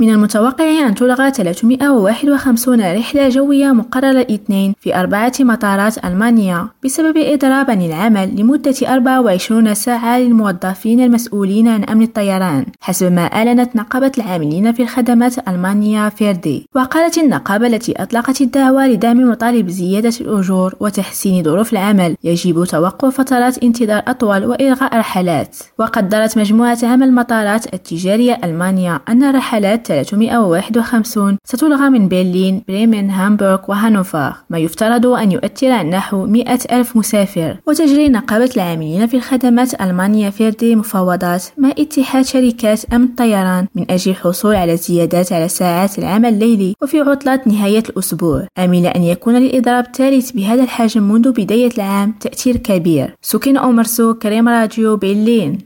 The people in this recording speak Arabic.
من المتوقع أن تلغى 351 رحلة جوية مقررة الاثنين في أربعة مطارات ألمانيا بسبب إضراب عن العمل لمدة 24 ساعة للموظفين المسؤولين عن أمن الطيران حسب ما أعلنت نقابة العاملين في الخدمات ألمانيا فيردي. وقالت النقابة التي أطلقت الدعوة لدعم مطالب زيادة الأجور وتحسين ظروف العمل يجب توقف فترات انتظار أطول وإلغاء رحلات. وقدرت مجموعة عمل المطارات التجارية ألمانيا أن الرحلات 351 ستلغى من برلين، بريمن، هامبورغ وهانوفر ما يفترض أن يؤثر نحو 100 ألف مسافر. وتجري نقابة العاملين في الخدمات ألمانيا فيردي مفاوضات مع اتحاد شركات أمن الطيران من أجل الحصول على زيادات على ساعات العمل الليلي وفي عطلة نهاية الأسبوع. آمل أن يكون للإضراب الثالث بهذا الحجم منذ بداية العام تأثير كبير. سكين أومرسو كريم راديو برلين.